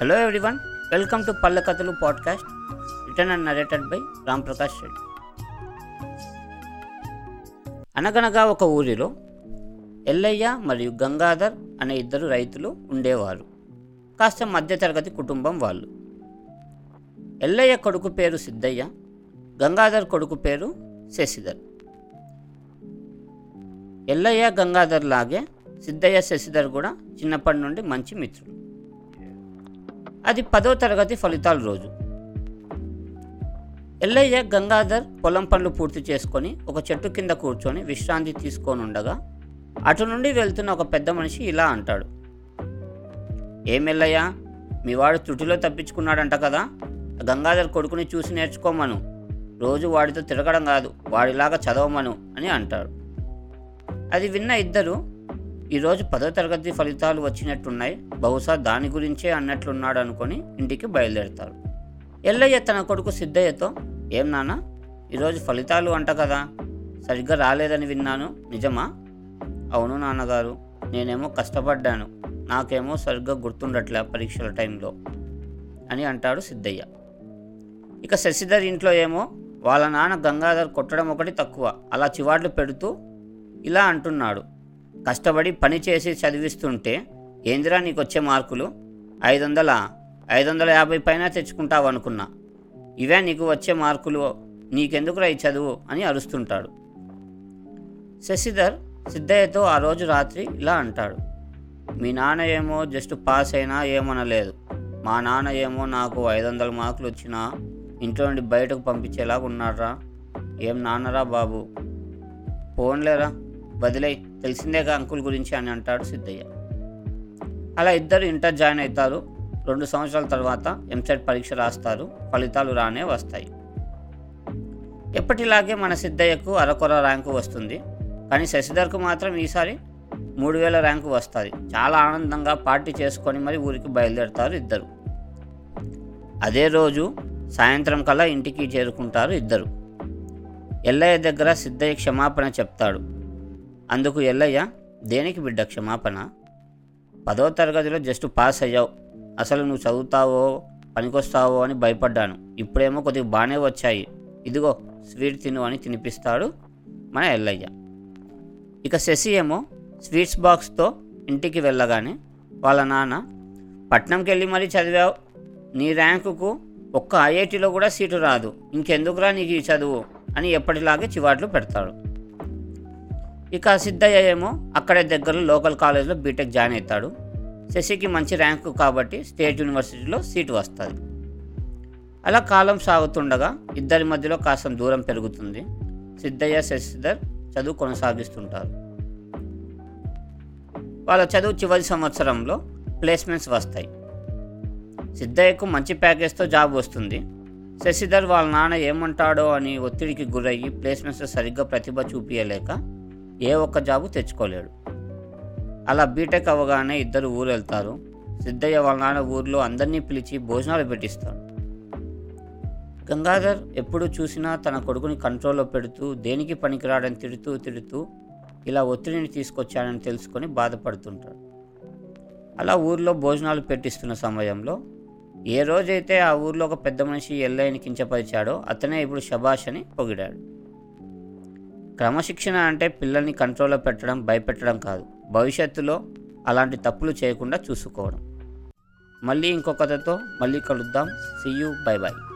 Hello everyone welcome to Palle Kathalu podcast written and narrated by Ram Prakash Reddy అనగనగా ఒక ఊరిలో ఎల్లయ్య మరియు గంగాధర్ అనే ఇద్దరు రైతులు ఉండేవారు. కాస్త మధ్యతరగతి కుటుంబం వాళ్ళు. ఎల్లయ్య కొడుకు పేరు సిద్ధయ్య గంగాధర్ కొడుకు పేరు శశిధర్. ఎల్లయ్య గంగాధర్ లాగే సిద్ధయ్య శశిధర్ కూడా చిన్నప్పటి నుండి మంచి మిత్రులు. అది పదో తరగతి ఫలితాల రోజు. ఎల్లయ్య గంగాధర్ పొలం పనులు పూర్తి చేసుకొని ఒక చెట్టు కింద కూర్చొని విశ్రాంతి తీసుకొని ఉండగా అటు నుండి వెళ్తున్న ఒక పెద్ద మనిషి ఇలా అంటాడు. ఏం ఎల్లయ్య మీ వాడు త్రుటిలో తప్పించుకున్నాడంట కదా. గంగాధర్ కొడుకుని చూసి నేర్చుకోమను. రోజు వాడితో తిరగడం కాదు వాడిలాగా చదవమను అని అంటాడు. అది విన్న ఇద్దరు ఈరోజు పదో తరగతి ఫలితాలు వచ్చినట్టున్నాయి. బహుశా దాని గురించే అన్నట్లున్నాడు అనుకొని ఇంటికి బయలుదేరతారు. ఎల్లయ్య తన కొడుకు సిద్ధయ్యతో ఏం నాన్న ఈరోజు ఫలితాలు అంట కదా. సరిగ్గా రాలేదని విన్నాను. నిజమా? అవును నాన్నగారు. నేనేమో కష్టపడ్డాను. నాకేమో సరిగ్గా గుర్తుండట్లే పరీక్షల టైంలో అని అంటాడు సిద్ధయ్య. ఇక శశిధర్ ఇంట్లో ఏమో వాళ్ళ నాన్న గంగాధర్ కొట్టడం ఒకటి తక్కువ. అలా చివాట్లు పెడుతూ ఇలా అంటున్నాడు. కష్టపడి పని చేసి చదివిస్తుంటే ఏందిరా నీకు వచ్చే మార్కులు? ఐదు వందల ఐదు వందల యాభై పైన తెచ్చుకుంటావు అనుకున్నా. ఇవే నీకు వచ్చే మార్కులు నీకెందుకురా ఈ చదువు? అని అరుస్తుంటాడు. శశిధర్ సిద్ధయ్యతో ఆ రోజు రాత్రి ఇలా అంటాడు. మీ నాన్న ఏమో జస్ట్ పాస్ అయినా ఏమనలేదు. మా నాన్న ఏమో నాకు ఐదు వందల మార్కులు వచ్చినా ఇంట్లో నుండి బయటకు పంపించేలాగా ఉన్నాడ్రా. ఏం నాన్నరా బాబు? పోన్లేరా వదిలే తెలిసిందేగా అంకుల్ గురించి అని అంటాడు సిద్ధయ్య. అలా ఇద్దరు ఇంటర్ జాయిన్ అవుతారు. రెండు సంవత్సరాల తర్వాత ఎంసెట్ పరీక్ష రాస్తారు. ఫలితాలు రానే వస్తాయి. ఎప్పటిలాగే మన సిద్ధయ్యకు అరకొర ర్యాంకు వస్తుంది. కానీ శశిధర్కు మాత్రం ఈసారి మూడు వేల ర్యాంకు వస్తుంది. చాలా ఆనందంగా పార్టీ చేసుకొని మరి ఊరికి బయలుదేరుతారు ఇద్దరు. అదే రోజు సాయంత్రం కల్లా ఇంటికి చేరుకుంటారు ఇద్దరు. ఎల్లయ్య దగ్గర సిద్ధయ్య క్షమాపణ చెప్తాడు. అందుకు ఎల్లయ్య దేనికి బిడ్డ క్షమాపణ? పదో తరగతిలో జస్ట్ పాస్ అయ్యావు. అసలు నువ్వు చదువుతావో పనికొస్తావో అని భయపడ్డాను. ఇప్పుడేమో కొద్దిగా బాగానే వచ్చాయి. ఇదిగో స్వీట్ తిను అని తినిపిస్తాడు మన ఎల్లయ్య. ఇక శశి ఏమో స్వీట్స్ బాక్స్తో ఇంటికి వెళ్ళగానే వాళ్ళ నాన్న పట్నంకి వెళ్ళి మరీ చదివావు. నీ ర్యాంకుకు ఒక్క ఐఐటిలో కూడా సీటు రాదు. ఇంకెందుకురా నీకు ఈ చదువు? అని ఎప్పటిలాగే చివాట్లు పెడతాడు. ఇక సిద్ధయ్య ఏమో అక్కడే దగ్గరలో లోకల్ కాలేజ్లో బీటెక్ జాయిన్ అవుతాడు. శశికి మంచి ర్యాంకు కాబట్టి స్టేట్ యూనివర్సిటీలో సీటు వస్తుంది. అలా కాలం సాగుతుండగా ఇద్దరి మధ్యలో కాస్త దూరం పెరుగుతుంది. సిద్ధయ్య శశిధర్ చదువు కొనసాగిస్తుంటారు. వాళ్ళ చదువు చివరి సంవత్సరంలో ప్లేస్మెంట్స్ వస్తాయి. సిద్ధయ్యకు మంచి ప్యాకేజ్తో జాబ్ వస్తుంది. శశిధర్ వాళ్ళ నాన్న ఏమంటాడో అని ఒత్తిడికి గురయ్యి ప్లేస్మెంట్స్ సరిగ్గా ప్రతిభ చూపించలేక ఏ ఒక్క జాబు తెచ్చుకోలేడు. అలా బీటెక్ అవ్వగానే ఇద్దరు ఊరు వెళ్తారు సిద్ధయ్య వాళ్ళ నాన్న ఊర్లో అందరినీ పిలిచి భోజనాలు పెట్టిస్తాడు గంగాధర్ ఎప్పుడు చూసినా తన కొడుకుని కంట్రోల్లో పెడుతూ దేనికి పనికిరాడని తిడుతూ తిడుతూ ఇలా ఒత్తిడిని తీసుకొచ్చాడని తెలుసుకొని బాధపడుతుంటాడు. అలా ఊర్లో భోజనాలు పెట్టిస్తున్న సమయంలో ఏ రోజైతే ఆ ఊర్లో ఒక పెద్ద మనిషి ఎల్లయ్యని కించపరిచాడో అతనే ఇప్పుడు శబాష్ అని పొగిడాడు. క్రమశిక్షణ అంటే పిల్లల్ని కంట్రోల్లో పెట్టడం భయపెట్టడం కాదు. భవిష్యత్తులో అలాంటి తప్పులు చేయకుండా చూసుకోవడం. మళ్ళీ ఇంకొకతో మళ్ళీ కలుద్దాం. See you bye bye